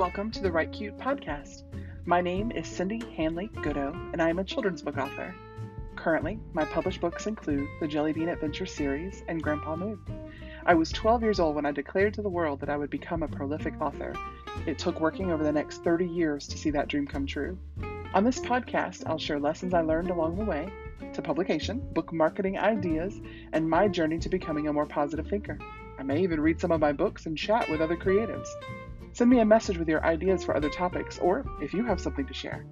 welcome to the WriteCute podcast. My name is Cindi Hanley Goodeaux, and I am a children's book author. Currently, my published books include the Jelly Bean Adventure series and Grandpa Moon. I was 12 years old when I declared to the world that I would become a prolific author. It took working over the next 30 years to see that dream come true. On this podcast, I'll share lessons I learned along the way to publication, book marketing ideas, and my journey to becoming a more positive thinker. I may even read some of my books and chat with other creatives. Send me a message with your ideas for other topics, or if you have something to share.